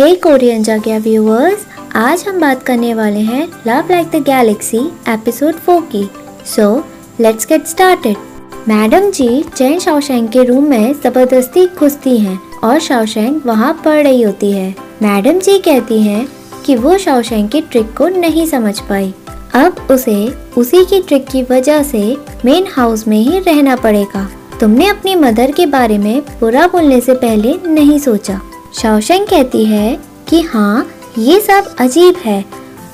हे Korean जाग्या viewers आज हम बात करने वाले हैं love like the galaxy episode 4 की। So let's get started madam ji Chen Shaoshang के रूम में ज़बरदस्ती घुसती हैं और शाओशैंग वहाँ पढ़ रही होती है। मैडम जी कहती हैं कि वो शाओशैंग की ट्रिक को नहीं समझ पाई। अब उसे उसी की ट्रिक की वजह से मेन हाउस में ही रहना पड़ेगा। तुमने अपनी मदर के बारे में बुरा बोलने से पहले नहीं सोचा। शाओशेंग कहती है कि हाँ ये सब अजीब है।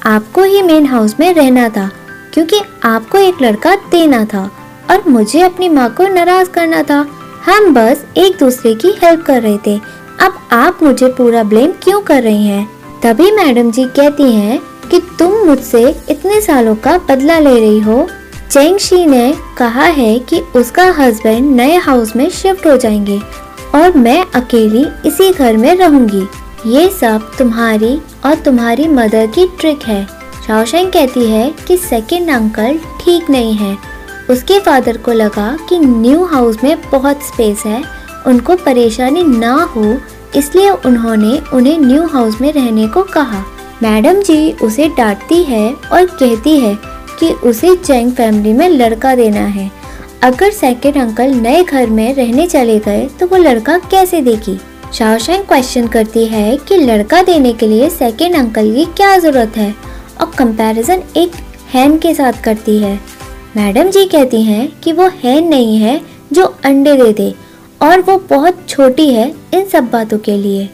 आपको ही मेन हाउस में रहना था, क्योंकि आपको एक लड़का देना था और मुझे अपनी माँ को नाराज़ करना था। हम बस एक दूसरे की हेल्प कर रहे थे। अब आप मुझे पूरा ब्लेम क्यों कर रही हैं? तभी मैडम जी कहती हैं कि तुम मुझसे इतने सालों का बदला ले रही हो। चेंग शी ने कहा है कि उसका हस्बैंड नए हाउस में शिफ्ट हो जाएँगे। और मैं अकेली इसी घर में रहूँगी। ये सब तुम्हारी और तुम्हारी मदर की ट्रिक है। शाओशेंग कहती है कि सेकंड अंकल ठीक नहीं है। उसके फादर को लगा कि न्यू हाउस में बहुत स्पेस है। उनको परेशानी ना हो, इसलिए उन्होंने उन्हें न्यू हाउस में रहने को कहा। मैडम जी उसे डांटती है और कहती है कि उसे चैंग फैमिली में लड़का देना है। अगर सेकेंड अंकल नए घर में रहने चले गए तो वो लड़का कैसे देगी? शाओशैंग क्वेश्चन करती है कि लड़का देने के लिए सेकेंड अंकल की क्या ज़रूरत है? और कंपैरिजन एक हैन के साथ करती है। मैडम जी कहती हैं कि वो हैन नहीं है जो अंडे दे दे, और वो बहुत छोटी है इन सब बातों के लिए।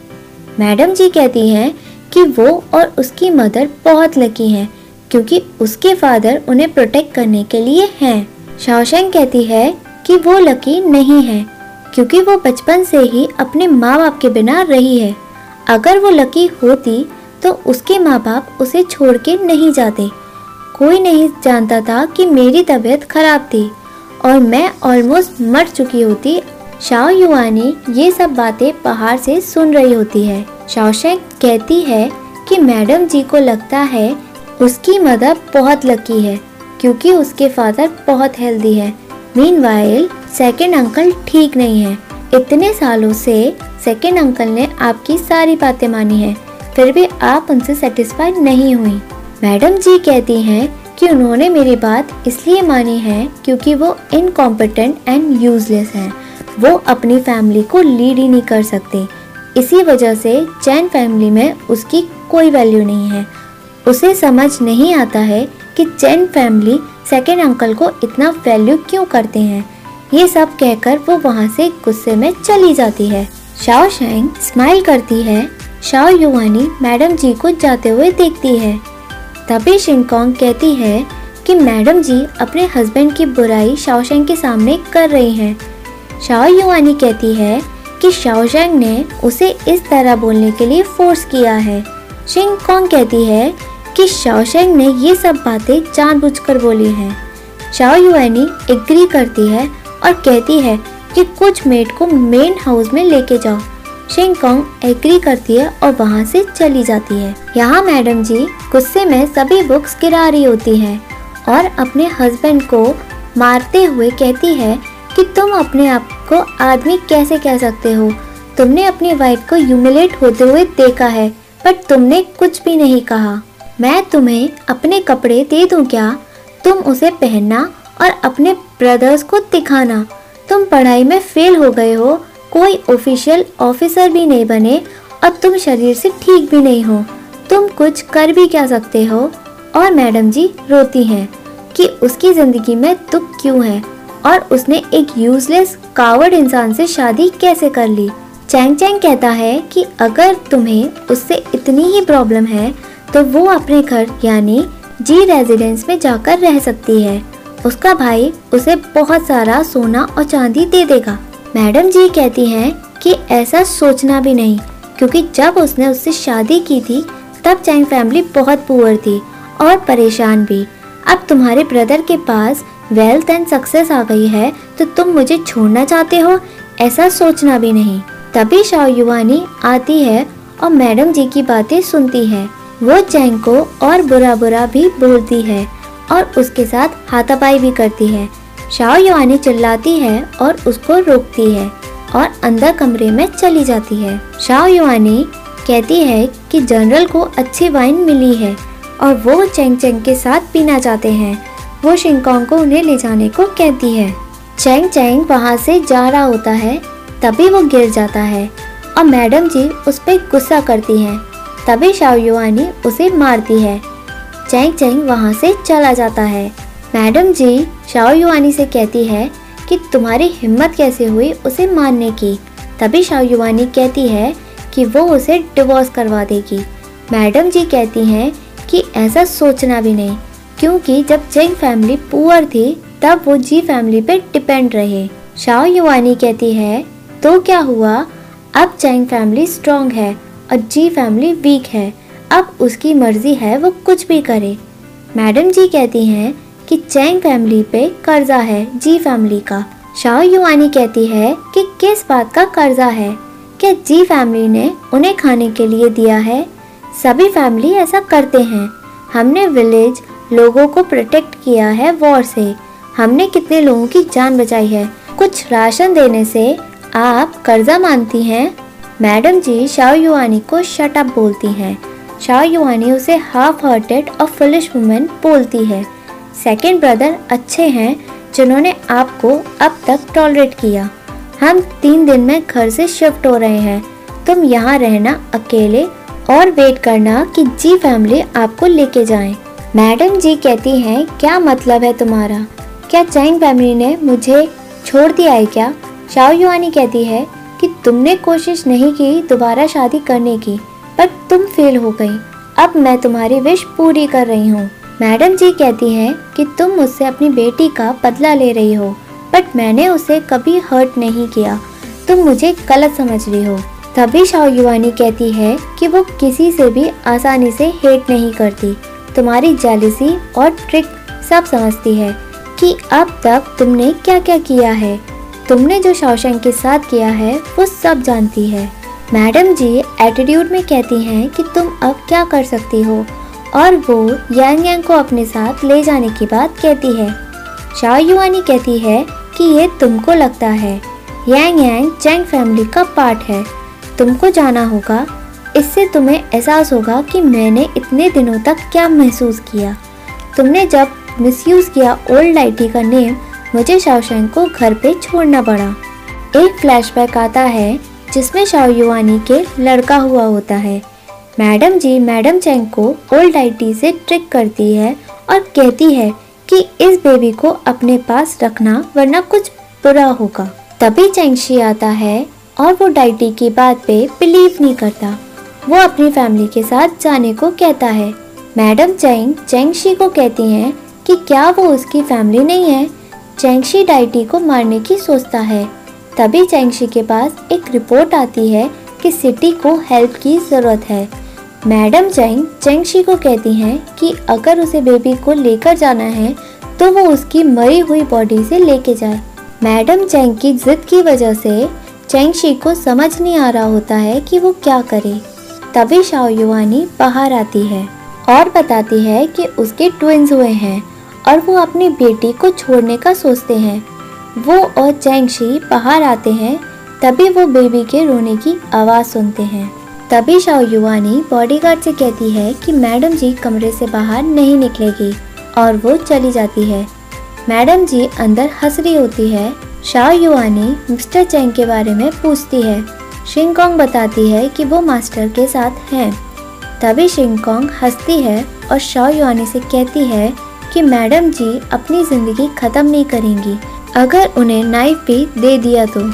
मैडम जी कहती हैं कि वो और उसकी मदर बहुत लकी हैं, क्योंकि उसके फादर उन्हें प्रोटेक्ट करने के लिए हैं। शाओशेंग कहती है कि वो लकी नहीं है, क्योंकि वो बचपन से ही अपने माँ बाप के बिना रही है। अगर वो लकी होती तो उसके माँ बाप उसे छोड़ के नहीं जाते। कोई नहीं जानता था कि मेरी तबीयत खराब थी, और मैं ऑलमोस्ट मर चुकी होती। शाओ युआनी ये सब बातें पहाड़ से सुन रही होती है। शाओशेंग कहती है कि मैडम जी को लगता है उसकी मदर बहुत लकी है। क्योंकि उसके फादर बहुत हेल्दी है। मीन वाइल सेकेंड अंकल ठीक नहीं है। इतने सालों से सेकेंड अंकल ने आपकी सारी बातें मानी है। फिर भी आप उनसे सेटिस्फाई नहीं हुई। मैडम जी कहती हैं कि उन्होंने मेरी बात इसलिए मानी है क्योंकि वो इनकॉम्पिटेंट एंड यूजलेस हैं। वो अपनी फैमिली को लीड ही नहीं कर सकते। इसी वजह से चैन फैमिली में उसकी कोई वैल्यू नहीं है। उसे समझ नहीं आता है कि चैन फैमिली सेकेंड अंकल को इतना वैल्यू क्यों करते हैं? ये सब कहकर वो वहाँ से गुस्से में चली जाती है। शाओ शेंग स्माइल करती है। शाओ युवानी मैडम जी को जाते हुए देखती है। तभी शिंगकोंग कहती है कि मैडम जी अपने हस्बैंड की बुराई शाओशेंग के सामने कर रही हैं। शाओ युवानी कहती है कि शाओशेंग ने उसे इस तरह बोलने के लिए फोर्स किया है। शिंग कौन कहती है कि शाओशेंग ने ये सब बातें जानबूझकर बोली हैं। शाओ युआनी एग्री करती है और कहती है कि कुछ मेट को मेन हाउस में लेके जाओ। शिंग कॉन्ग एग्री करती है और वहाँ से चली जाती है। यहाँ मैडम जी गुस्से में सभी बुक्स गिरा रही होती हैं और अपने हस्बैंड को मारते हुए कहती है कि तुम अपने आप को आदमी कैसे कह सकते हो? तुमने अपनी वाइफ को ह्यूमिलेट होते हुए देखा है, पर तुमने कुछ भी नहीं कहा। मैं तुम्हें अपने कपड़े दे दूँ क्या? तुम उसे पहनना और अपने ब्रदर्स को दिखाना। तुम पढ़ाई में फेल हो गए हो, कोई ऑफिशियल ऑफिसर भी नहीं बने और तुम शरीर से ठीक भी नहीं हो। तुम कुछ कर भी क्या सकते हो? और मैडम जी रोती हैं कि उसकी ज़िंदगी में दुख क्यों है? और उसने एक यूजलेस कावर्ड इंसान से शादी कैसे कर ली? चैंग चैंग कहता है कि अगर तुम्हें उससे इतनी ही प्रॉब्लम है तो वो अपने घर, यानी जी रेजिडेंस में जाकर रह सकती है। उसका भाई उसे बहुत सारा सोना और चांदी दे देगा। मैडम जी कहती हैं कि ऐसा सोचना भी नहीं, क्योंकि जब उसने उससे शादी की थी, तब चैंग फैमिली बहुत पुअर थी और परेशान भी। अब तुम्हारे ब्रदर के पास वेल्थ एंड सक्सेस आ गई है तो तुम मुझे छोड़ना चाहते हो? ऐसा सोचना भी नहीं। तभी शाह युवानी आती है और मैडम जी की बातें सुनती है। वो चैंग को और बुरा बुरा भी बोलती है और उसके साथ हाथापाई भी करती है। शाओ युआनी चिल्लाती है और उसको रोकती है और अंदर कमरे में चली जाती है। शाओ युआनी कहती है कि जनरल को अच्छी वाइन मिली है और वो चेंग चेंग के साथ पीना चाहते हैं। वो शिंगकोंग को उन्हें ले जाने को कहती है। चेंग चेंग वहाँ से जा रहा होता है, तभी वो गिर जाता है और मैडम जी उस पर गुस्सा करती हैं। तभी शाओ युआनी उसे मारती है। चैंग चैंग वहाँ से चला जाता है। मैडम जी शाओ युआनी से कहती है कि तुम्हारी हिम्मत कैसे हुई उसे मारने की? तभी शाओ युआनी कहती है कि वो उसे डिवोर्स करवा देगी। मैडम जी कहती हैं कि ऐसा सोचना भी नहीं, क्योंकि जब चैंग फैमिली पुअर थी, तब वो जी फैमिली पे डिपेंड रहे। शाओ युवानी कहती है तो क्या हुआ? अब चैंग फैमिली स्ट्रॉन्ग है और जी फैमिली वीक है। अब उसकी मर्ज़ी है वो कुछ भी करे। मैडम जी कहती हैं कि चैंग फैमिली पे कर्जा है, जी फैमिली का। शाह युआनी कहती है कि किस बात का कर्जा है? क्या जी फैमिली ने उन्हें खाने के लिए दिया है? सभी फैमिली ऐसा करते हैं। हमने विलेज लोगों को प्रोटेक्ट किया है वॉर से। हमने कितने लोगों की जान बचाई है। कुछ राशन देने से आप कर्जा मानती हैं? मैडम जी शाओ युवानी को शट अप बोलती हैं। शाओ युआनी उसे हाफ़ हार्टेड और फुलिश वुमेन बोलती है। सेकेंड ब्रदर अच्छे हैं, जिन्होंने आपको अब तक टॉलरेट किया। हम तीन दिन में घर से शिफ्ट हो रहे हैं। तुम यहाँ रहना अकेले और वेट करना कि जी फैमिली आपको लेके जाए। मैडम जी कहती हैं, क्या मतलब है तुम्हारा? क्या चैंग फैमिली ने मुझे छोड़ दिया है क्या? शाओ युआनी कहती है कि तुमने कोशिश नहीं की दोबारा शादी करने की, पर तुम फेल हो गई। अब मैं तुम्हारी विश पूरी कर रही हूँ। मैडम जी कहती हैं कि तुम मुझसे अपनी बेटी का बदला ले रही हो बट मैंने उसे कभी हर्ट नहीं किया। तुम मुझे गलत समझ रही हो। तभी शाओ युवानी कहती है कि वो किसी से भी आसानी से हेट नहीं करती। तुम्हारी जेलिसी और ट्रिक सब समझती है कि अब तक तुमने क्या क्या किया है। तुमने जो शौशंक के साथ किया है, वो सब जानती है। मैडम जी एटीट्यूड में कहती हैं कि तुम अब क्या कर सकती हो। और वो यांग यांग को अपने साथ ले जाने की बात कहती है। शाह युआनी कहती है कि ये तुमको लगता है। यांग यांग चैंग फैमिली का पार्ट है। तुमको जाना होगा। इससे तुम्हें एहसास होगा कि मैंने इतने दिनों तक क्या महसूस किया। तुमने जब मिसयूज़ किया ओल्ड लाइटी का नेम मुझे शाओशेंग को घर पे छोड़ना पड़ा। एक फ्लैशबैक आता है, जिसमें शाओ युवानी के लड़का हुआ होता है। मैडम जी मैडम चैंग को ओल्ड आईटी से ट्रिक करती है और कहती है कि इस बेबी को अपने पास रखना वरना कुछ बुरा होगा। तभी चैंगशी आता है और वो डाइटी की बात पे बिलीव नहीं करता। वो अपनी फैमिली के साथ जाने को कहता है। मैडम चैंग चैंगशी को कहती हैं कि क्या वो उसकी फैमिली नहीं है? चैंगशी डाइटी को मारने की सोचता है। तभी चैंगशी के पास एक रिपोर्ट आती है कि सिटी को हेल्प की ज़रूरत है। मैडम चैंग चैंगशी को कहती हैं कि अगर उसे बेबी को लेकर जाना है तो वो उसकी मरी हुई बॉडी से लेके जाए। मैडम चैंग की जिद की वजह से चैंगशी को समझ नहीं आ रहा होता है कि वो क्या करे। तभी शाओ युवानी बाहर आती है और बताती है कि उसके ट्विंस हुए हैं। और वो अपनी बेटी को छोड़ने का सोचते हैं। वो और चैंगशी बाहर आते हैं, तभी वो बेबी के रोने की आवाज़ सुनते हैं। तभी शाओ युवानी बॉडीगार्ड से कहती है कि मैडम जी कमरे से बाहर नहीं निकलेगी और वो चली जाती है। मैडम जी अंदर हंस रही होती है। शाओ युवानी मिस्टर चैंग के बारे में पूछती है। शिंगकोंग बताती है कि वो मास्टर के साथ हैं। तभी शिंगकोंग हंसती है और शाओ युवानी से कहती है कि मैडम जी अपनी ज़िंदगी ख़त्म नहीं करेंगी। अगर उन्हें नाइफ भी दे दिया तो।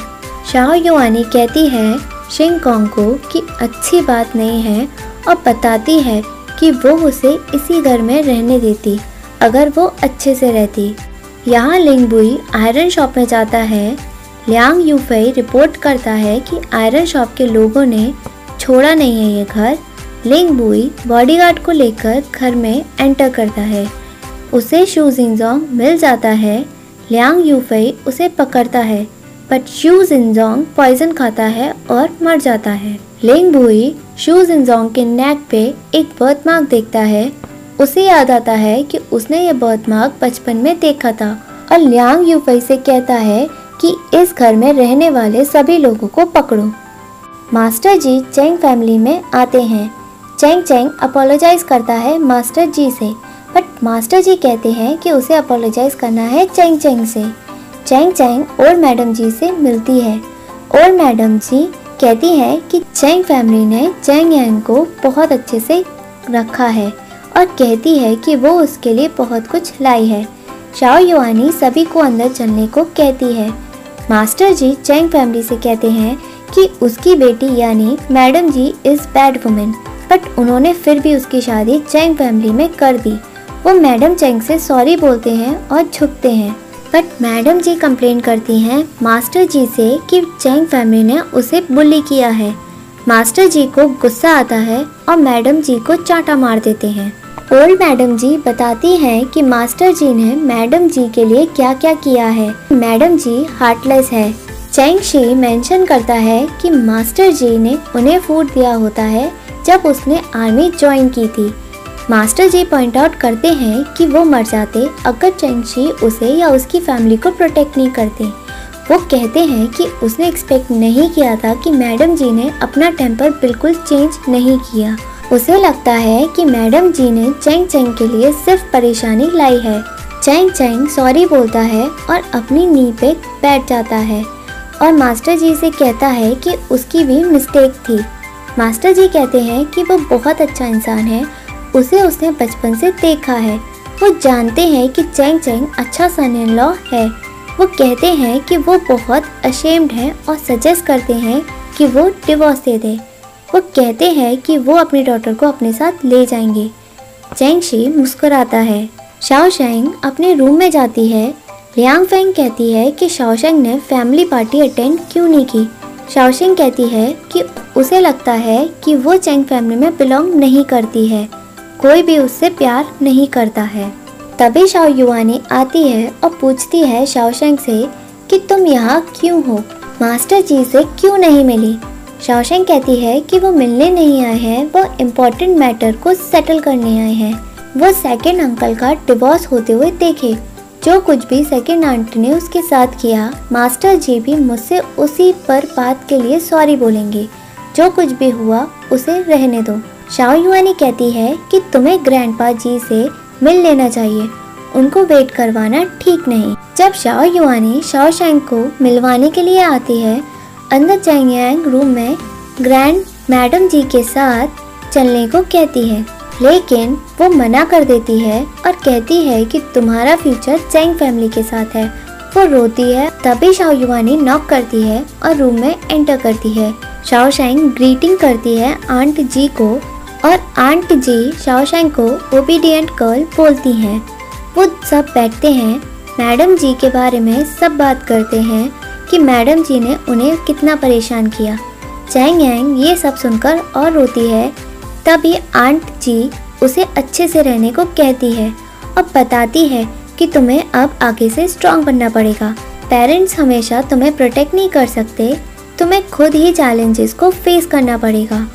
शाह युआनी कहती है, शिंग कॉन्ग को कि अच्छी बात नहीं है और बताती है कि वो उसे इसी घर में रहने देती, अगर वो अच्छे से रहती। यहाँ लिंगबुई आयरन शॉप में जाता है। लियांग यूफई रिपोर्ट करता है कि आयरन शॉप के लोगों ने छोड़ा नहीं है ये घर। लिंगबुई बॉडीगार्ड को लेकर घर में एंटर करता है। उसे शू जिनजोंग मिल जाता है। लियांग यूफई उसे पकड़ता है बट शू जिनजोंग पॉइजन खाता है और मर जाता है। लिंग बुई शू जिनजोंग के नेक पे एक बर्थ मार्क देखता है। उसे याद आता है कि उसने ये बर्थ मार्क बचपन में देखा था और लियांग यूफई से कहता है कि इस घर में रहने वाले सभी लोगों को पकड़ो। मास्टर जी चैंग फैमिली में आते हैं। चैंग चैंग अपोलोजाइज करता है मास्टर जी से। बट मास्टर जी कहते हैं कि उसे अपोलोजाइज करना है चैंग चैंग से। चैंग चैंग और मैडम जी से मिलती है। और मैडम जी कहती है कि चैंग फैमिली ने चैंग यांग को बहुत अच्छे से रखा है और कहती है कि वो उसके लिए बहुत कुछ लाई है। शाओ युआनी सभी को अंदर चलने को कहती है। मास्टर जी चैंग फैमिली से कहते हैं कि उसकी बेटी यानी madam ji is bad women but उन्होंने फिर भी उसकी शादी चैंग फैमिली में कर दी। वो मैडम चैंग से सॉरी बोलते हैं और झुकते हैं। बट मैडम जी कंप्लेन करती हैं मास्टर जी से कि चैंग फैमिली ने उसे बुली किया है। मास्टर जी को गुस्सा आता है और मैडम जी को चाटा मार देते हैं। ओल्ड मैडम जी बताती हैं कि मास्टर जी ने मैडम जी के लिए क्या क्या किया है। मैडम जी हार्टलेस है। चैंग शी मेंशन करता है कि मास्टर जी ने उन्हें फ़ूड दिया होता है जब उसने आर्मी ज्वाइन की थी। मास्टर जी पॉइंट आउट करते हैं कि वो मर जाते अगर चैंग शी उसे या उसकी फैमिली को प्रोटेक्ट नहीं करते। वो कहते हैं कि उसने एक्सपेक्ट नहीं किया था कि मैडम जी ने अपना टेम्पर बिल्कुल चेंज नहीं किया। उसे लगता है कि मैडम जी ने चैंग चैंग के लिए सिर्फ़ परेशानी लाई है। चैंग चैंग सॉरी बोलता है और अपनी नी पे बैठ जाता है। और मास्टर जी से कहता है कि उसकी भी मिस्टेक थी। मास्टर जी कहते हैं कि वो बहुत अच्छा इंसान है उसे उसने बचपन से देखा है। वो जानते हैं कि चैंग चैंग अच्छा सन इन लॉ है। वो कहते हैं कि वो बहुत अशेम्ड है और सजेस्ट करते हैं कि वो डिवोर्स दे दे। वो कहते हैं कि वो अपनी डॉटर को अपने साथ ले जाएँगे। चैंग शी मुस्कुराता है। शाओ शेंग अपने रूम में जाती है। लियांग फेंग कहती है कि शाओशेंग ने फैमिली पार्टी अटेंड क्यों नहीं की? शाओशेंग कहती है कि उसे लगता है कि वो चैंग फैमिली में बिलोंग नहीं करती है। कोई भी उससे प्यार नहीं करता है। तभी शाओ युवानी आती है और पूछती है शाओशेंग से कि तुम यहाँ क्यों हो? मास्टर जी से क्यों नहीं मिली? शाओशेंग कहती है कि वो मिलने नहीं आए हैं, वो इम्पोर्टेंट मैटर को सेटल करने आए हैं। वो सेकेंड अंकल का डिवोर्स होते हुए देखे। जो कुछ भी सेकेंड आंट ने उसके साथ किया, मास्टर जी भी मुझसे उसी पर बात के लिए सॉरी बोलेंगे। जो कुछ भी हुआ, उसे रहने दो। शाओ युआनी कहती है कि तुम्हें ग्रैंडपा जी से मिल लेना चाहिए। उनको वेट करवाना ठीक नहीं। जब शाओ युआनी शाओ शेंग को मिलवाने के लिए आती है, अंदर चैंग रूम में ग्रैंड मैडम जी के साथ चलने को कहती है। लेकिन वो मना कर देती है और कहती है कि तुम्हारा फ्यूचर चैंग फैमिली के साथ है। वो रोती है, तभी शाओ युवानी नॉक करती है और रूम में एंटर करती है। शाओ शेंग ग्रीटिंग करती है आंट जी को और आंट जी शाओ शेंग को ओबीडियंट गर्ल बोलती हैं। वो सब बैठते हैं। मैडम जी के बारे में सब बात करते हैं कि मैडम जी ने उन्हें कितना परेशान किया। चैंग यांग ये सब सुनकर और रोती है। तभी आंट जी उसे अच्छे से रहने को कहती है और बताती है कि तुम्हें अब आगे से स्ट्रांग बनना पड़ेगा। पेरेंट्स हमेशा तुम्हें प्रोटेक्ट नहीं कर सकते। तुम्हें खुद ही चैलेंजेस को फेस करना पड़ेगा।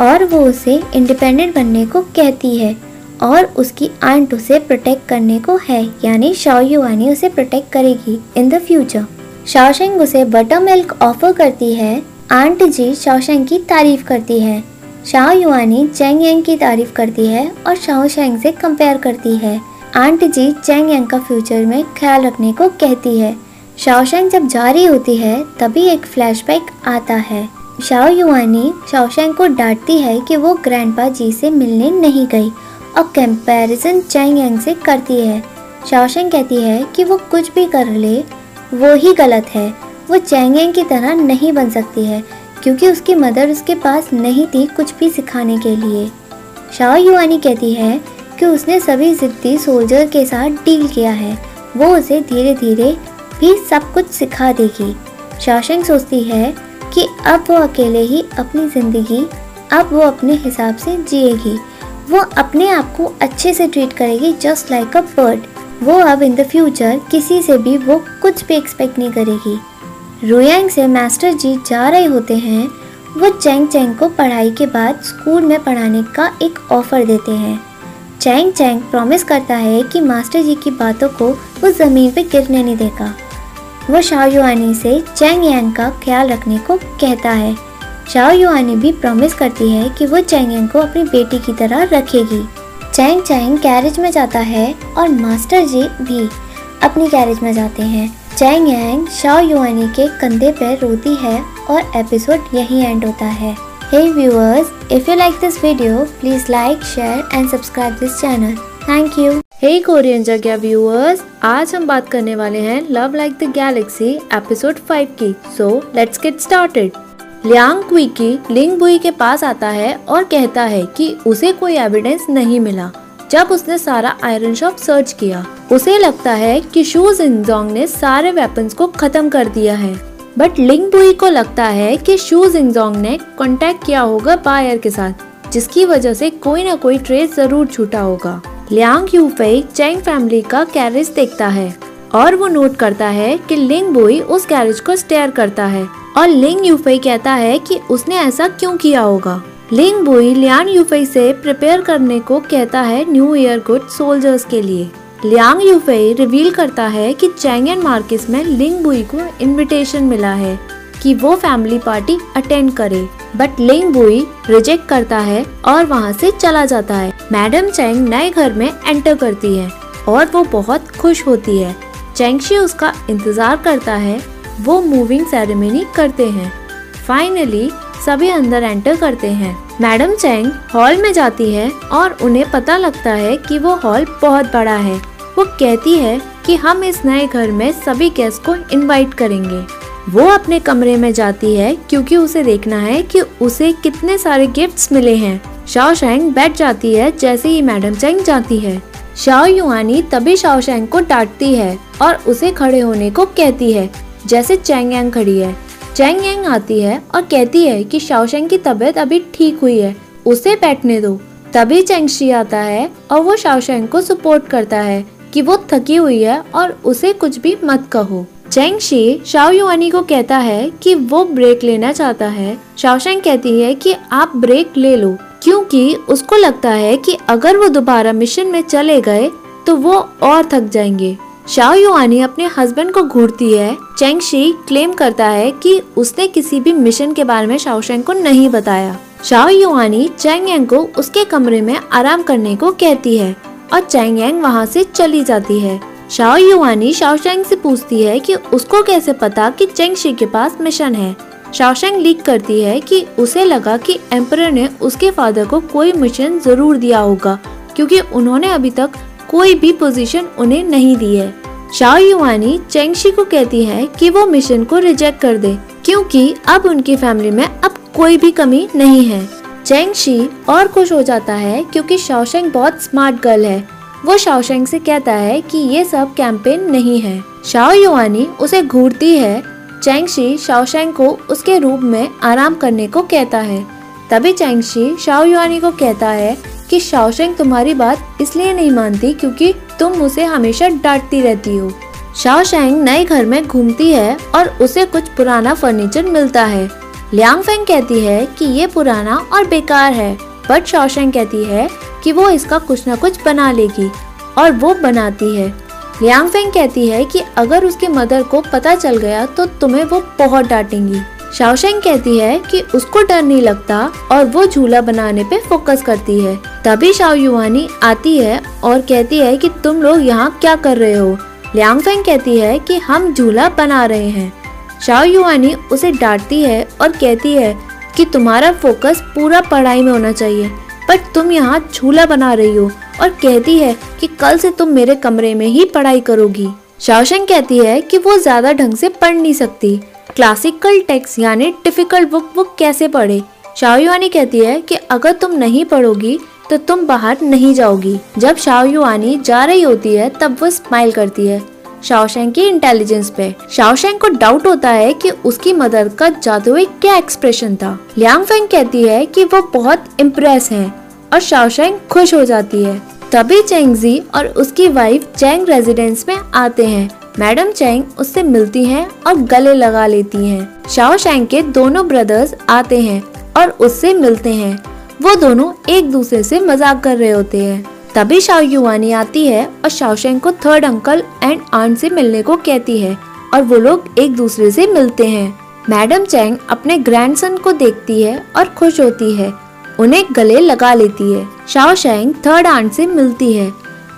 और वो उसे इंडिपेंडेंट बनने को कहती है और उसकी आंट उसे प्रोटेक्ट करने को है, यानी शाओ युआनी उसे प्रोटेक्ट करेगी इन द फ्यूचर शाओशेंग उसे बटर मिल्क ऑफ़र करती है। आंट जी शाओशेंग की तारीफ़ करती है। शाओ युआनी चैंग यांग की तारीफ़ करती है और शाओ शेंग से कंपेयर करती है। आंट जी चैंग यांग का फ्यूचर में ख्याल रखने को कहती है। शाओ शेंग जब जा रही होती है, तभी एक फ्लैशबैक आता है। शाओ युआनी शाओशेंग को डांटती है कि वो ग्रैंडपा जी से मिलने नहीं गई। और कंपैरिजन चैंग यांग से करती है। शाओशेंग कहती है कि वो कुछ भी कर ले, वो ही गलत है। वो चैंगेंग की तरह नहीं बन सकती है, क्योंकि उसकी मदर उसके पास नहीं थी कुछ भी सिखाने के लिए। शाह युआनी कहती है कि उसने सभी ज़िद्दी सोल्जर के साथ डील किया है। वो उसे धीरे धीरे भी सब कुछ सिखा देगी। शाशंग सोचती है कि अब वो अकेले ही अपनी ज़िंदगी, अब वो अपने हिसाब से जिएगी। वो अपने आप को अच्छे से ट्रीट करेगी जस्ट लाइक अ बर्ड वो अब इन द फ्यूचर किसी से भी वो कुछ भी एक्सपेक्ट नहीं करेगी। रुयांग से मास्टर जी जा रहे होते हैं। वो चैंग चैंग को पढ़ाई के बाद स्कूल में पढ़ाने का एक ऑफ़र देते हैं। चैंग चैंग प्रॉमिस करता है कि मास्टर जी की बातों को वो ज़मीन पे गिरने नहीं देगा। वो शाहयुआनी से चैंग यांग का ख्याल रखने को कहता है शाओ युआनी भी प्रॉमिस करती है कि वो चैंग यांग को अपनी बेटी की तरह रखेगी चैंग चैंग कैरेज में जाता है और मास्टर जी भी अपनी कैरेज में जाते हैं चैंग यांग शाओ युआनी के कंधे पर रोती है और एपिसोड यहीं एंड होता है Hey viewers, if you like this video, please like, share and subscribe this channel. Thank you. Hey Korean जगह व्यूअर्स आज हम बात करने वाले हैं Love Like the Galaxy episode 5 की। So let's get started Liang Qiuqi Ling Buyi के पास आता है और कहता है कि उसे कोई एविडेंस नहीं मिला। जब उसने सारा आयरन शॉप सर्च किया, उसे लगता है कि शू जिंगजोंग ने सारे वेपन्स को खत्म कर दिया है। बट लिंग बुई को लगता है कि शू जिंगजोंग ने कांटेक्ट किया होगा बायर के साथ, जिसकी वजह से कोई ना कोई ट्रेस ज़रूर छूटा होगा। लियांग यूफेई चैंग फैमिली का कैरेज देखता है और वो नोट करता है कि लिंग बोई उस कैरेज को स्टेयर करता है और लिंग यूफेई कहता है कि उसने ऐसा क्यों किया होगा। लिंग बोई लियांग यूफेई से प्रिपेयर करने को कहता है न्यू ईयर गुड सोल्जर्स के लिए। लियांग यूफेई रिवील करता है कि चैंग एंड मार्किस में लिंग बुई को इनविटेशन मिला है। कि वो फैमिली पार्टी अटेंड करे। बट लिंग बुई रिजेक्ट करता है और वहाँ से चला जाता है। मैडम चैंग नए घर में एंटर करती है और वो बहुत खुश होती है। चैंगशी उसका इंतज़ार करता है। वो मूविंग सेरेमनी करते हैं। फाइनली सभी अंदर एंटर करते हैं। मैडम चैंग हॉल में जाती है और उन्हें पता लगता है कि वो हॉल बहुत बड़ा है। वो कहती है कि हम इस नए घर में सभी गेस्ट को इनवाइट करेंगे। वो अपने कमरे में जाती है क्योंकि उसे देखना है कि उसे कितने सारे गिफ्ट्स मिले हैं। शाओ शेंग बैठ जाती है जैसे ही मैडम चैंग जाती है। शाओ युआनी तभी शाओ शेंग को डांटती है और उसे खड़े होने को कहती है। जैसे चैंग यांग खड़ी है। चैंग यांग आती है और कहती है कि शाओशेंग की तबीयत अभी ठीक हुई है। उसे बैठने दो। तभी चैंगशी आता है और वो शाओशेंग को सपोर्ट करता है कि वो थकी हुई है और उसे कुछ भी मत कहो। चैंगशी शाओ युआनी को कहता है कि वो ब्रेक लेना चाहता है। शाओशेंग कहती है कि आप ब्रेक ले लो, क्योंकि उसको लगता है कि अगर वो दोबारा मिशन में चले गए तो वो और थक जाएँगे। शाओ युआनी अपने हस्बैंड को घूरती है। चेंगशी क्लेम करता है कि उसने किसी भी मिशन के बारे में शाओशेंग को नहीं बताया। शाओ युआनी चैंग यांग को उसके कमरे में आराम करने को कहती है और चैंग यांग वहाँ से चली जाती है। शाओ युवानी शाओशेंग से पूछती है कि उसको कैसे पता कि चेंगशी के पास मिशन है। शाओशेंग लीक करती है कि उसे लगा कि एम्पर ने उसके फादर को कोई मिशन ज़रूर दिया होगा, क्योंकि उन्होंने अभी तक कोई भी पोजीशन उन्हें नहीं दी है। शाओ युआनी चेंगशी को कहती है कि वो मिशन को रिजेक्ट कर दे, क्योंकि अब उनकी फैमिली में अब कोई भी कमी नहीं है। चेंगशी और खुश हो जाता है क्योंकि शाओशेंग बहुत स्मार्ट गर्ल है। वो शाओशेंग से कहता है कि ये सब कैंपेन नहीं है। शाओ युवानी उसे घूरती है। चैंगशी शाओशेंग को उसके रूप में आराम करने को कहता है। तभी चैंगशी शाओ युवानी को कहता है कि शाओशेंग तुम्हारी बात इसलिए नहीं मानती क्योंकि तुम उसे हमेशा डांटती रहती हो। शाओशेंग नए घर में घूमती है और उसे कुछ पुराना फर्नीचर मिलता है। लियांग फेंग कहती है कि ये पुराना और बेकार है, बट शाओशेंग कहती है कि वो इसका कुछ न कुछ बना लेगी और वो बनाती है। लियांग फेंग कहती है कि अगर उसके मदर को पता चल गया तो तुम्हें वो बहुत डांटेंगी। शाओशेंग कहती है कि उसको डर नहीं लगता और वो झूला बनाने पे फोकस करती है। तभी शाओ युवानी आती है और कहती है कि तुम लोग यहाँ क्या कर रहे हो? लियांग फेंग कहती है कि हम झूला बना रहे हैं। शाओ युवानी उसे डांटती है और कहती है कि तुम्हारा फोकस पूरा पढ़ाई में होना चाहिए। पर तुम यहाँ झूला बना रही हो और कहती है कि कल से तुम मेरे कमरे में ही पढ़ाई करोगी। शाओशेंग कहती है कि वो ज़्यादा ढंग से पढ़ नहीं सकती। क्लासिकल टेक्स्ट यानी डिफ़िकल्ट बुक वो कैसे पढ़े? शाओयुआनी कहती है कि अगर तुम नहीं पढ़ोगी तो तुम बाहर नहीं जाओगी। जब शाओयुआनी जा रही होती है, तब वो स्माइल करती है। शाओशेंग की इंटेलिजेंस पे। शाओशेंग को डाउट होता है कि उसकी मदर का जादू हुए क्या एक्सप्रेशन था। लियांग फेंग कहती है कि वो बहुत इम्प्रेस है और शाओशेंग खुश हो जाती है। तभी चेंगजी और उसकी वाइफ चैंग रेजिडेंस में आते हैं। मैडम चैंग उससे मिलती हैं और गले लगा लेती हैं। शाओ के दोनों ब्रदर्स आते हैं और उससे मिलते हैं। वो दोनों एक दूसरे से मज़ाक कर रहे होते हैं। तभी शाओ युवानी आती है और शाओशेंग को थर्ड अंकल एंड आंट से मिलने को कहती है और वो लोग एक दूसरे से मिलते हैं। मैडम चैंग अपने ग्रैंडसन को देखती है और खुश होती है। उन्हें गले लगा लेती है। शाओ शेंग थर्ड आंट से मिलती है।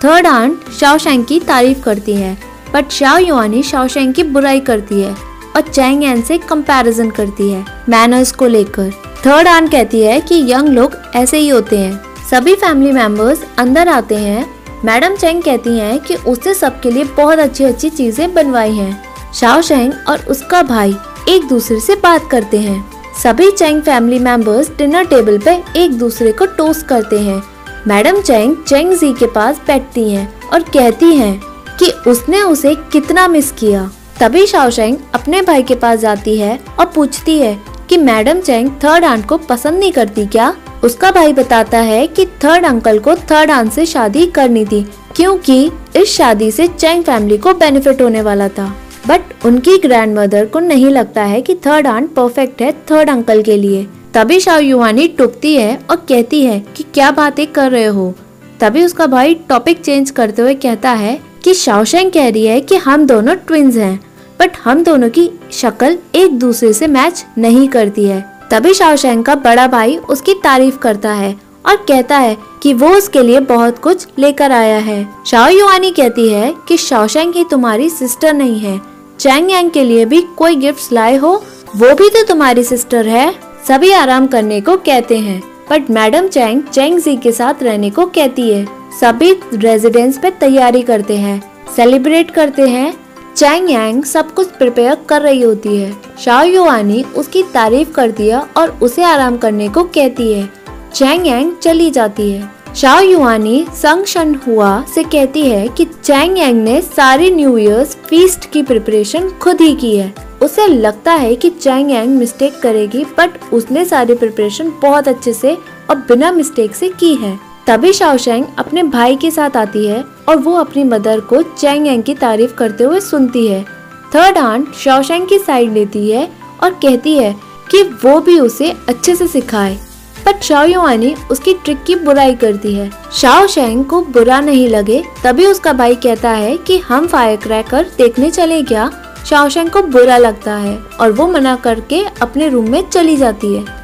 थर्ड आंट शाओ शेंग की तारीफ़ करती है बट शाओ युवानी शाओ शेंग की बुराई करती है और चैंग एन से कंपैरिजन करती है। मैनर्स को लेकर थर्ड आंट कहती है कि यंग लोग ऐसे ही होते हैं। सभी फैमिली मेंबर्स अंदर आते हैं। मैडम चैंग कहती हैं कि उसने सबके लिए बहुत अच्छी अच्छी चीज़ें बनवाई हैं। शाओ शेंग और उसका भाई एक दूसरे से बात करते हैं। सभी Chang family members dinner table पे एक दूसरे को टोस्ट करते हैं। मैडम चैंग चेंग जी के पास बैठती हैं और कहती हैं कि उसने उसे कितना मिस किया। तभी शाओशेंग अपने भाई के पास जाती है और पूछती है कि मैडम चैंग थर्ड आंट को पसंद नहीं करती क्या? उसका भाई बताता है कि थर्ड अंकल को थर्ड आंट से शादी करनी थी, क्योंकि इस शादी से चैंग फैमिली को बेनिफिट होने वाला था। बट उनकी ग्रैंड मदर को नहीं लगता है कि थर्ड आंट परफेक्ट है थर्ड अंकल के लिए। तभी शाह युवानी टुकती है और कहती है कि क्या बातें कर रहे हो? तभी उसका भाई टॉपिक चेंज करते हुए कहता है कि शाओशेंग कह रही है कि हम दोनों ट्विंस हैं। बट हम दोनों की शक्ल एक दूसरे से मैच नहीं करती है। तभी शाओशेंग का बड़ा भाई उसकी तारीफ़ करता है और कहता है कि वो उसके लिए बहुत कुछ लेकर आया है। शाओ युआनी कहती है कि शाओशेंग ही तुम्हारी सिस्टर नहीं है। चैंग यांग के लिए भी कोई गिफ्ट लाए हो, वो भी तो तुम्हारी सिस्टर है, सभी आराम करने को कहते हैं। But madam Chang Chang ji के साथ रहने को कहती है। सभी रेजिडेंस पे तैयारी करते हैं सेलिब्रेट करते हैं चैंग यांग सब कुछ प्रिपेयर कर रही होती है। शाओ युवानी उसकी तारीफ़ करती है और उसे आराम करने को कहती है। चैंग यांग चली जाती है। शाओ युवानी संग शन हुआ से कहती है कि चैंग यांग ने सारी न्यू ईयर्स फीस्ट की प्रिपरेशन खुद ही की है। उसे लगता है कि चैंग यांग मिस्टेक करेगी बट उसने सारी प्रिपरेशन बहुत अच्छे से और बिना मिस्टेक से की है। तभी शाओशेंग अपने भाई के साथ आती है और वो अपनी मदर को चैंग यांग की तारीफ़ करते हुए सुनती है। थर्ड आंट शाओशेंग की साइड लेती है और कहती है कि वो भी उसे अच्छे से सिखाए। पर शाओ युआनी उसकी ट्रिक की बुराई करती है। शाओ शेंग को बुरा नहीं लगे, तभी उसका भाई कहता है कि हम फायर क्रैकर देखने चले क्या? शाओ शेंग को बुरा लगता है और वो मना करके अपने रूम में चली जाती है।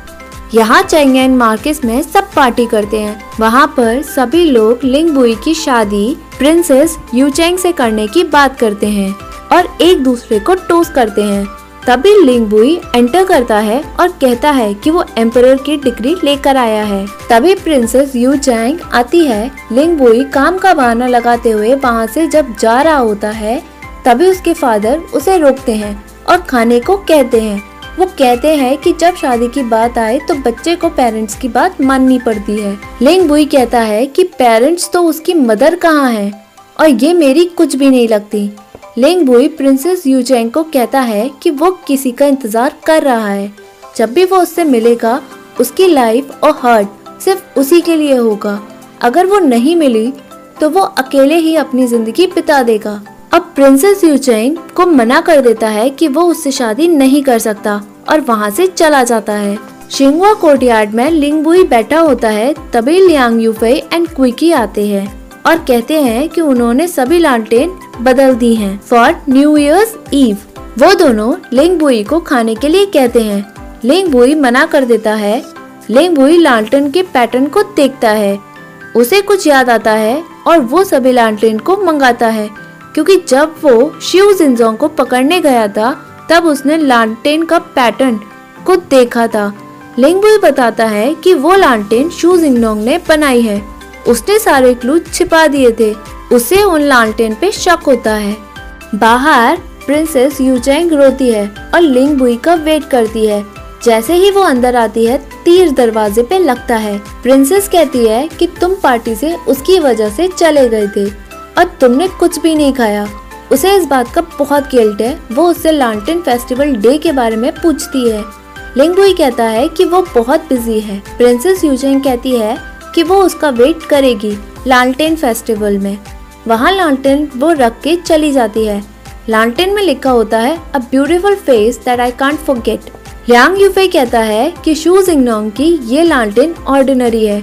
यहाँ चैंगेन मार्केट में सब पार्टी करते हैं। वहाँ पर सभी लोग लिंग बुई की शादी प्रिंसेस यूचेंग से करने की बात करते हैं और एक दूसरे को टोस करते हैं। तभी लिंग बुई एंटर करता है और कहता है कि वो एम्पर की डिग्री लेकर आया है। तभी प्रिंसेस यू चैंग आती है। लिंग बुई काम का बहाना लगाते हुए वहाँ से जब जा रहा होता है, तभी उसके फादर उसे रोकते हैं और खाने को कहते हैं। वो कहते हैं कि जब शादी की बात आए तो बच्चे को पेरेंट्स की बात माननी पड़ती है। लेंग बुई कहता है कि पेरेंट्स तो उसकी मदर कहाँ है? और ये मेरी कुछ भी नहीं लगती। लेंग बुई प्रिंसेस यूचेंग को कहता है कि वो किसी का इंतज़ार कर रहा है। जब भी वो उससे मिलेगा, उसकी लाइफ और हार्ट सिर्फ़ उसी के लिए होगा। अगर वो नहीं मिली तो वो अकेले ही अपनी ज़िंदगी बिता देगा। अब प्रिंसेस यूचेंग को मना कर देता है कि वो उससे शादी नहीं कर सकता और वहाँ से चला जाता है। शिंगवा कोर्टयार्ड में लिंगबुई बैठा होता है, तभी लियांग यूफे एंड क्विकी आते हैं और कहते हैं कि उन्होंने सभी लालटेन बदल दी हैं। फॉर न्यू ईयर्स ईव वो दोनों लिंग बुई को खाने के लिए कहते हैं। लिंग बुई मना कर देता है। लिंग बुई लालटेन के पैटर्न को देखता है। उसे कुछ याद आता है और वो सभी लालटेन को मंगाता है। क्योंकि जब वो शिव जिनजोंग को पकड़ने गया था, तब उसने लालटेन का पैटर्न को देखा था। लिंगबुई बताता है कि वो लालटेन शू जिंगनोंग ने बनाई है। उसने सारे क्लू छिपा दिए थे। उसे उन लालटेन पे शक होता है। बाहर प्रिंसेस यूचैंग रोती है और लिंग बुई का वेट करती है। जैसे ही वो अंदर आती है, तीर दरवाजे पे लगता है। प्रिंसेस कहती है कि तुम पार्टी से उसकी वजह से चले गए थे। और तुमने कुछ भी नहीं खाया। उसे इस बात का बहुत गिल्ट है, वो उससे लालटेन फेस्टिवल डे के बारे में पूछती है। लिंगबुई कहता है कि वो बहुत बिज़ी है। प्रिंसेस यूचेंग कहती है कि वो उसका वेट करेगी लालटेन फेस्टिवल में। वहाँ लालटेन वो रख के चली जाती है। लालटेन में लिखा होता है a beautiful face that I can't forget Yang Yufei कहता है कि शू जिंगनोंग की ये लालटेन ऑर्डिनरी है।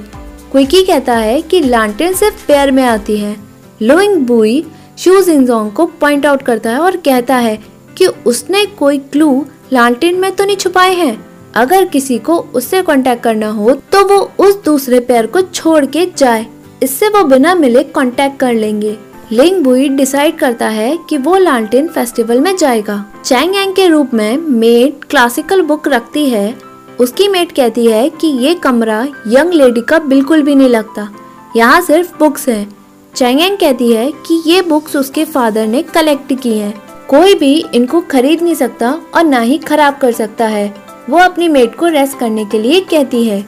क्विकी कहता है कि लालटेन सिर्फ़ पैर में आती है। लोइंग बुई शू जिंगजोंग को पॉइंट आउट करता है और कहता है कि उसने कोई क्लू लालटेन में तो नहीं छुपाए हैं। अगर किसी को उससे कांटेक्ट करना हो तो वो उस दूसरे पैर को छोड़ के जाए। इससे वो बिना मिले कांटेक्ट कर लेंगे। लिंग बुई डिसाइड करता है कि वो लालटेन फेस्टिवल में जाएगा। चैंग यांग के रूप में मेड क्लासिकल बुक रखती है। उसकी मेट कहती है कि ये कमरा यंग लेडी का बिल्कुल भी नहीं लगता। यहाँ सिर्फ़ बुक्स हैं। चैंग कहती है कि ये बुक्स उसके फादर ने कलेक्ट की हैं। कोई भी इनको खरीद नहीं सकता और ना ही खराब कर सकता है। वो अपनी मेट को रेस्ट करने के लिए कहती है।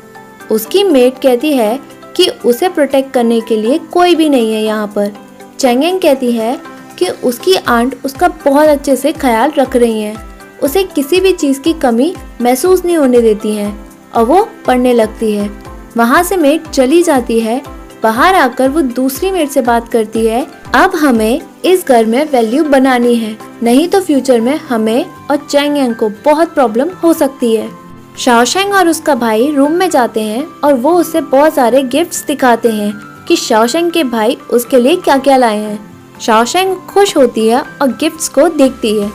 उसकी मेट कहती है कि उसे प्रोटेक्ट करने के लिए कोई भी नहीं है यहाँ पर। चैंगेंग कहती है कि उसकी आंट उसका बहुत अच्छे से ख्याल रख रही हैं। उसे किसी भी चीज़ की कमी महसूस नहीं होने देती हैं और वो पढ़ने लगती है। वहाँ से मेट चली जाती है बाहर आकर वो दूसरी मेट से बात करती है, अब हमें इस घर में वैल्यू बनानी है। नहीं तो फ्यूचर में हमें और चैंग को बहुत प्रॉब्लम हो सकती है। शाओशेंग और उसका भाई रूम में जाते हैं और वो उसे बहुत सारे गिफ्ट्स दिखाते हैं कि शाओशेंग के भाई उसके लिए क्या क्या लाए हैं। शाओशेंग खुश होती है और गिफ्ट्स को देखती है।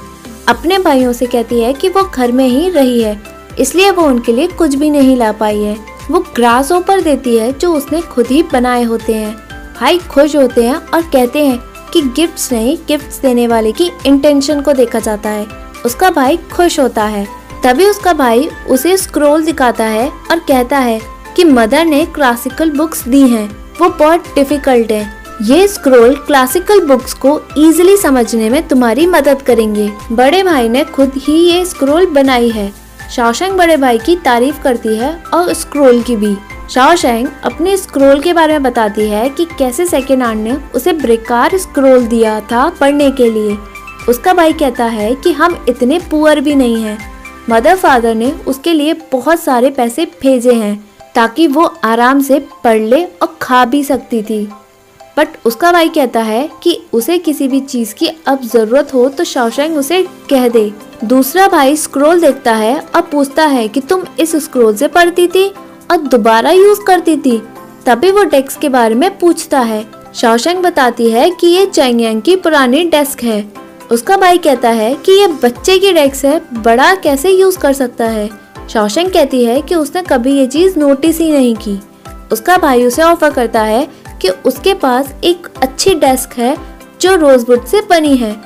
अपने भाइयों से कहती है कि वो घर में ही रही है, इसलिए वो उनके लिए कुछ भी नहीं ला पाई है। वो ग्रास ऊपर देती है जो उसने खुद ही बनाए होते हैं। भाई खुश होते हैं और कहते हैं कि गिफ्ट्स नहीं गिफ्ट्स देने वाले की इंटेंशन को देखा जाता है। उसका भाई खुश होता है। तभी उसका भाई उसे स्क्रोल दिखाता है और कहता है कि मदर ने क्लासिकल बुक्स दी हैं। वो बहुत डिफ़िकल्ट है। ये स्क्रोल क्लासिकल बुक्स को इजीली समझने में तुम्हारी मदद करेंगे। बड़े भाई ने खुद ही ये स्क्रोल बनाई है। शाओशेंग बड़े भाई की तारीफ़ करती है और स्क्रोल की भी। शाओशेंग अपने स्क्रोल के बारे में बताती है कि कैसे सेकेंड आर्ट ने उसे ब्रेकार स्क्रोल दिया था पढ़ने के लिए। उसका भाई कहता है कि हम इतने पुअर भी नहीं हैं। मदर फादर ने उसके लिए बहुत सारे पैसे भेजे हैं ताकि वो आराम से पढ़ ले और खा भी सकती थी। बट उसका भाई कहता है कि उसे किसी भी चीज़ की अब ज़रूरत हो तो शाओशेंग उसे कह दे। दूसरा भाई स्क्रोल देखता है और पूछता है कि तुम इस स्क्रोल से पढ़ती थी और दोबारा यूज़ करती थी? तभी वो डेस्क के बारे में पूछता है। शाओशेंग बताती है कि ये चैंगयांग की पुरानी डेस्क है। उसका भाई कहता है कि ये बच्चे की डेस्क है, बड़ा कैसे यूज़ कर सकता है? शाओशेंग कहती है कि उसने कभी ये चीज़ नोटिस ही नहीं की। उसका भाई उसे ऑफ़र करता है कि उसके पास एक अच्छी डेस्क है जो रोजवुड से बनी है।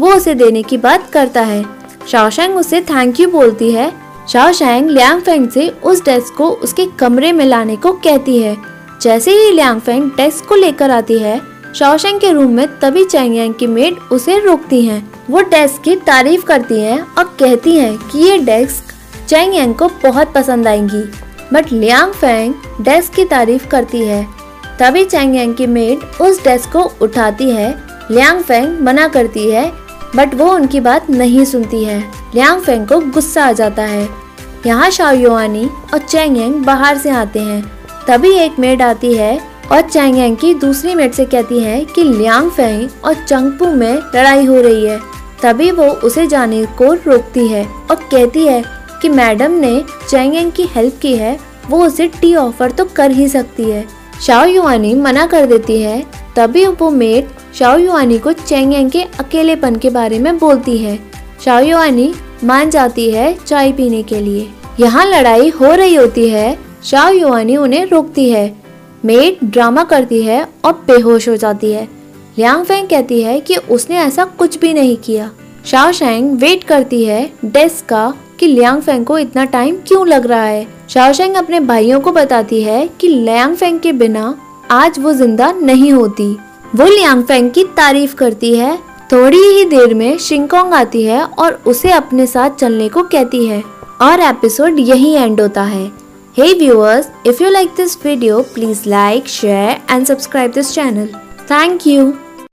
वो उसे देने की बात करता है। शाओशैंग उसे थैंक यू बोलती है। शाओशैंग लियांग फेंग से उस डेस्क को उसके कमरे में लाने को कहती है। जैसे ही लियांग फेंग डेस्क को लेकर आती है, शाओशैंग के रूम में तभी चैंग की मेड उसे रोकती है। वो डेस्क की तारीफ़ करती है और कहती है कि ये डेस्क चैंग को बहुत पसंद आएँगी। बट लियांग फेंग डेस्क की तारीफ़ करती है। तभी चैंग की मेड उस डेस्क को उठाती है। लियांग फेंग मना करती है, बट वो उनकी बात नहीं सुनती है। लियांग फेंग को गुस्सा आ जाता है। यहाँ शाओयुआनी और चैंग बाहर से आते हैं। तभी एक मेड आती है और चैंग की दूसरी मेड से कहती है कि लियांग फेंग और चंगपू में लड़ाई हो रही है। तभी वो उसे जाने को रोकती है और कहती है कि मैडम ने चैंग की हेल्प की है, वो उसे टी ऑफ़र तो कर ही सकती है। शाओ युआनी मना कर देती है, तभी वो मेट शाओ युआनी को चेंग के अकेलेपन के बारे में बोलती है। शाओ युआनी मान जाती है चाय पीने के लिए। यहाँ लड़ाई हो रही होती है शाओ युआनी उन्हें रोकती है। मेट ड्रामा करती है और बेहोश हो जाती है। लियांग फेंग कहती है कि उसने ऐसा कुछ भी नहीं किया। शाओ शेंग वेट करती है डेस्क का कि लियांग फेंग को इतना टाइम क्यों लग रहा है। शाओशेंग अपने भाइयों को बताती है कि लियांग फेंग के बिना आज वो ज़िंदा नहीं होती। वो लियांग फेंग की तारीफ़ करती है, थोड़ी ही देर में शिंकोंग आती है और उसे अपने साथ चलने को कहती है। और एपिसोड यही एंड होता है। Hey viewers if you like this video please like share and subscribe this channel thank you